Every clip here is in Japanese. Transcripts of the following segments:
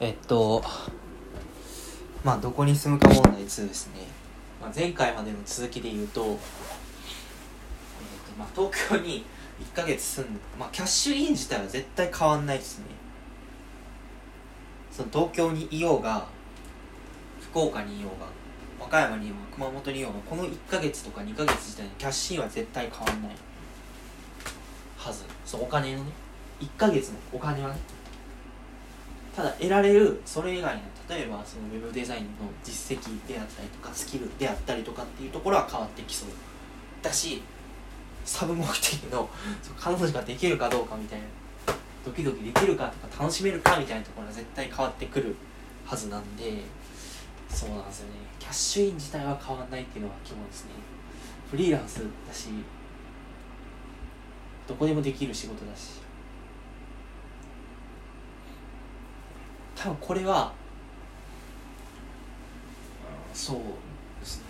えっとまあどこに住むか問題2ですね、まあ、前回までの続きで言うと,、えっとまあ、東京に1ヶ月住んで、まあ、キャッシュイン自体は絶対変わんないですね。その東京にいようが福岡にいようが和歌山にいようが熊本にいようがこの1ヶ月とか2ヶ月自体にキャッシュインは絶対変わんないはず。そうお金のね1ヶ月のお金はねただ得られるそれ以外の例えばそのウェブデザインの実績であったりとかスキルであったりとかっていうところは変わってきそうだしサブ目的の 彼女ができるかどうかみたいなドキドキできるかとか楽しめるかみたいなところは絶対変わってくるはずなんでそうなんですよね。キャッシュイン自体は変わんないっていうのが基本ですね。フリーランスだしどこでもできる仕事だし。多分これはそうですね。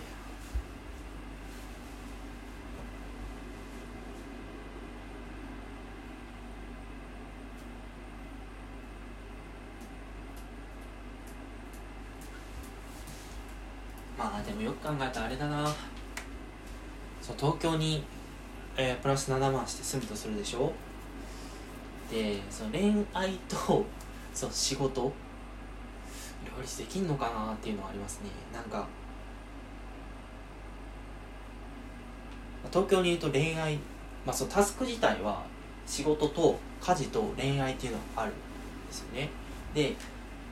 まあでもよく考えたらあれだな。そう東京に、えー、プラス7万して住むとするでしょ？でその恋愛とそう仕事。両立できんのかなっていうのはありますね。なんか東京にいると恋愛まあそのタスク自体は仕事と家事と恋愛っていうのがあるんですよね。で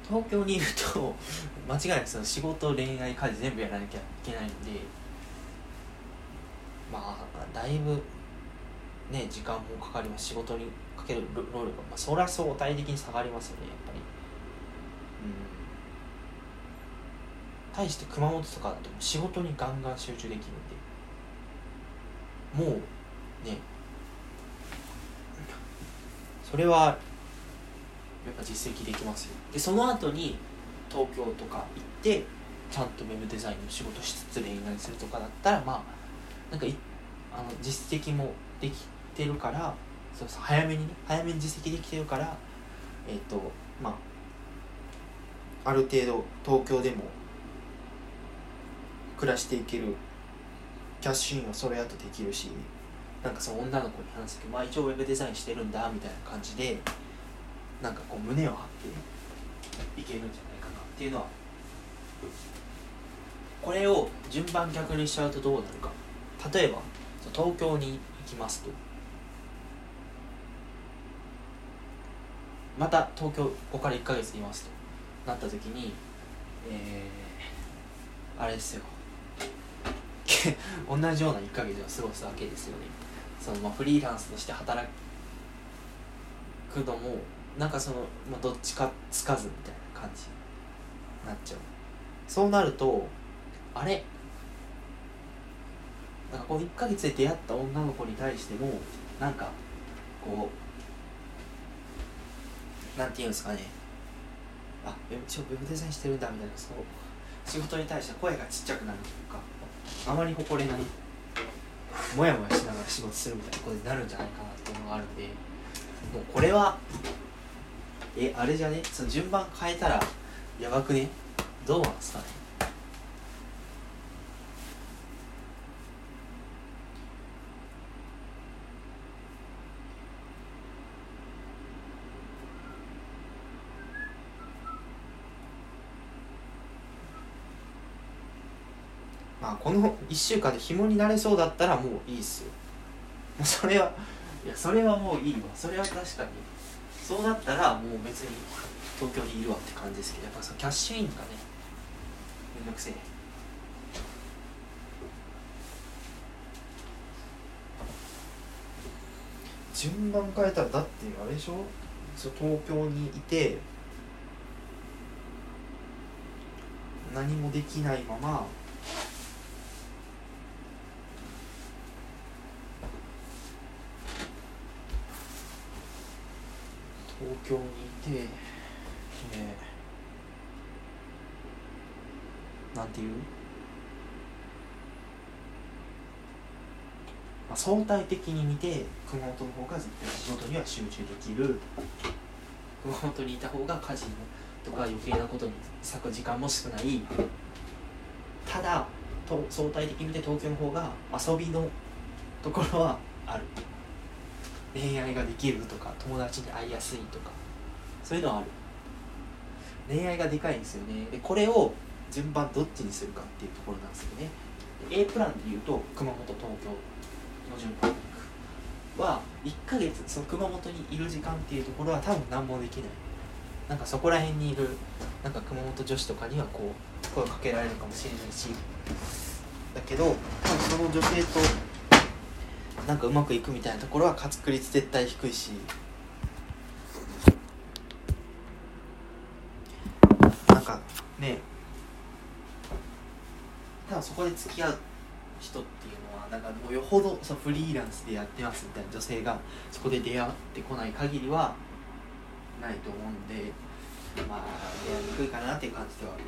東京にいると 間違いなくその仕事恋愛家事全部やらなきゃいけないんでまあだいぶね時間もかかります。仕事にかける労力が、まあ、そりゃ相対的に下がりますよねやっぱり。うん。対して熊本とかだと仕事にガンガン集中できるんで。もうね。それはやっぱ実績できますよ。でその後に東京とか行ってちゃんとウェブデザインの仕事しつつ恋愛するとかだったらまあなんかいあの実績もできてるからそうそう早めにね早めに実績できてるからえっ、とまあある程度東京でも暮らしていけるキャッシュインはそれやとできるしなんかその女の子に話すけど、まあ、一応ウェブデザインしてるんだみたいな感じでなんかこう胸を張っていけるんじゃないかなっていうのはこれを順番逆にしちゃうとどうなるか。例えば東京に行きますと。また東京ここから1ヶ月いますとなった時にえー、あれですよ。同じような1ヶ月を過ごすわけですよね。そのまあフリーランスとして働くのもなんかその、まあ、どっちかつかずみたいな感じになっちゃう。そうなるとあれ？なんかこの1ヶ月で出会った女の子に対してもなんかこうなんていうんですかね。あ一応ウェブデザインしてるんだみたいなそう。仕事に対して声がちっちゃくなるというかあまり誇れないもやもやしながら仕事するみたいなことになるんじゃないかなっていうのがあるんでもうこれはえあれじゃね？その順番変えたらやばくね？どうなんですかね？まあこの1週間で紐になれそうだったらもういいっすよ。もうそれはいやそれはもういいわ。それは確かに。そうなったらもう別に東京にいるわって感じですけどやっぱそのキャッシュインがねめんどくせえ。順番変えたらだってあれでしょ？そう東京にいて何もできないまま東京にいて、えー、なんていう、まあ、相対的に見て熊本の方が絶対仕事には集中できる。熊本にいた方が家事とか余計なことに割く時間も少ない。ただと相対的に見て東京の方が遊びのところはある。恋愛ができるとか友達に会いやすいとか。そういうのはある。恋愛がでかいんですよね。でこれを順番どっちにするかっていうところなんですよね。A プランでいうと熊本東京の順番。は1ヶ月その熊本にいる時間っていうところは多分何もできない。なんかそこら辺にいるなんか熊本女子とかにはこう声をかけられるかもしれないし。だけど多分その女性となんかうまくいくみたいなところは確率絶対低いし。なんかねただそこで付き合う人っていうのはなんかもうよほどそフリーランスでやってますみたいな女性がそこで出会ってこない限りはないと思うんでまあ出会いにくいかなっていう感じではある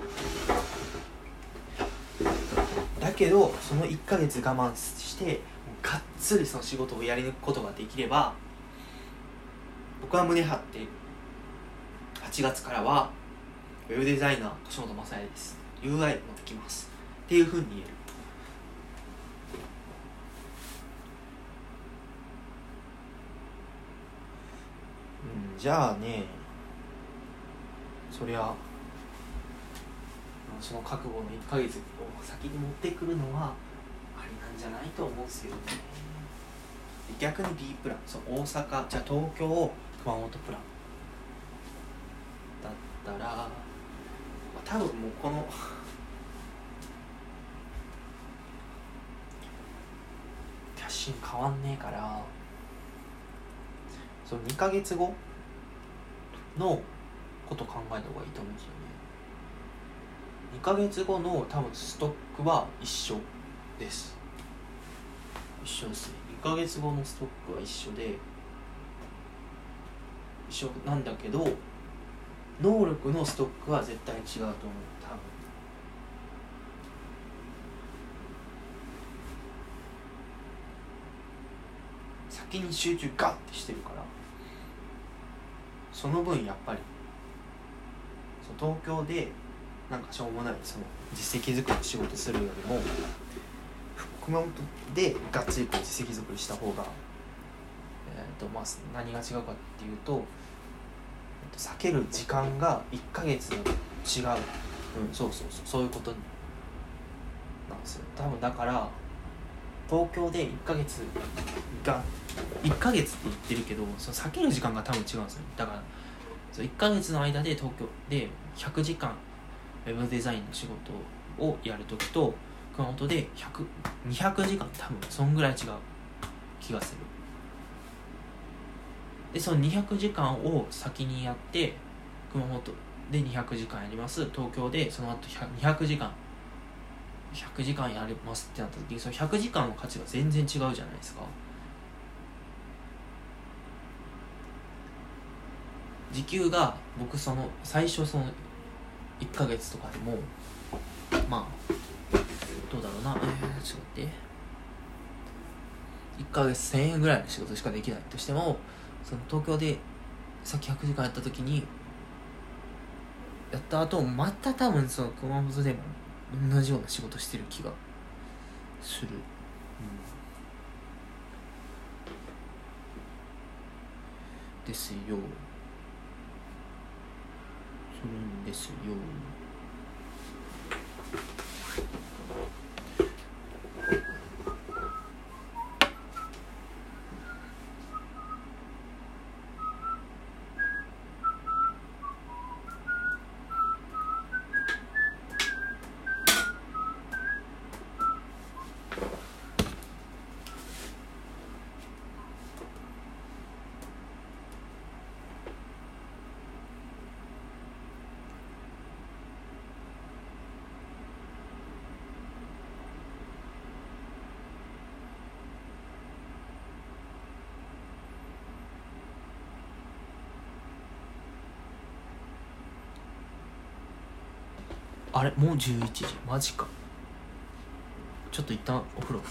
だけどその1ヶ月我慢してがっつりその仕事をやり抜くことができれば僕は胸張って8月からはウェブデザイナー年本雅也です。UI もできます。っていうふうに言える。うんじゃあねそりゃその覚悟の1ヶ月を先に持ってくるのはありなんじゃないと思うんですよね。逆に B プランそう大阪じゃあ東京熊本プラン。だったら、まあ、多分もうこのキャッシュ変わんねえからその2ヶ月後のこと考えた方がいいと思うんですよね。2ヶ月後の多分ストックは一緒です。一緒ですね。2ヶ月後のストックは一緒で一緒なんだけど能力のストックは絶対違うと思う。多分。先に集中ガッてしてるから。その分やっぱり東京でなんかしょうもないその実績作りの仕事するよりも熊本でがっつりこう実績作りした方が、えーとまあ、何が違うかっていうと避ける時間が1ヶ月違う、うん、そうそうそう。そういうことなんですよ。多分だから東京で1ヶ月が1ヶ月って言ってるけどその避ける時間が多分違うんですよだからそう1ヶ月の間で東京で100時間ウェブデザインの仕事をやるときと熊本で200時間多分そんぐらい違う気がする。でその200時間を先にやって熊本で200時間やります。東京でその後200時間100時間やりますってなった時にその100時間の価値が全然違うじゃないですか。時給が僕その最初その1ヶ月とかでもまあどうだろうな。えー、ちょっと待って。1ヶ月1000円ぐらいの仕事しかできないとしてもその東京でさっき100時間やった時にやった後また多分その熊本でも同じような仕事してる気がする、うん、ですよ。するんですよ。あれもう11時。マジか。ちょっと一旦お風呂。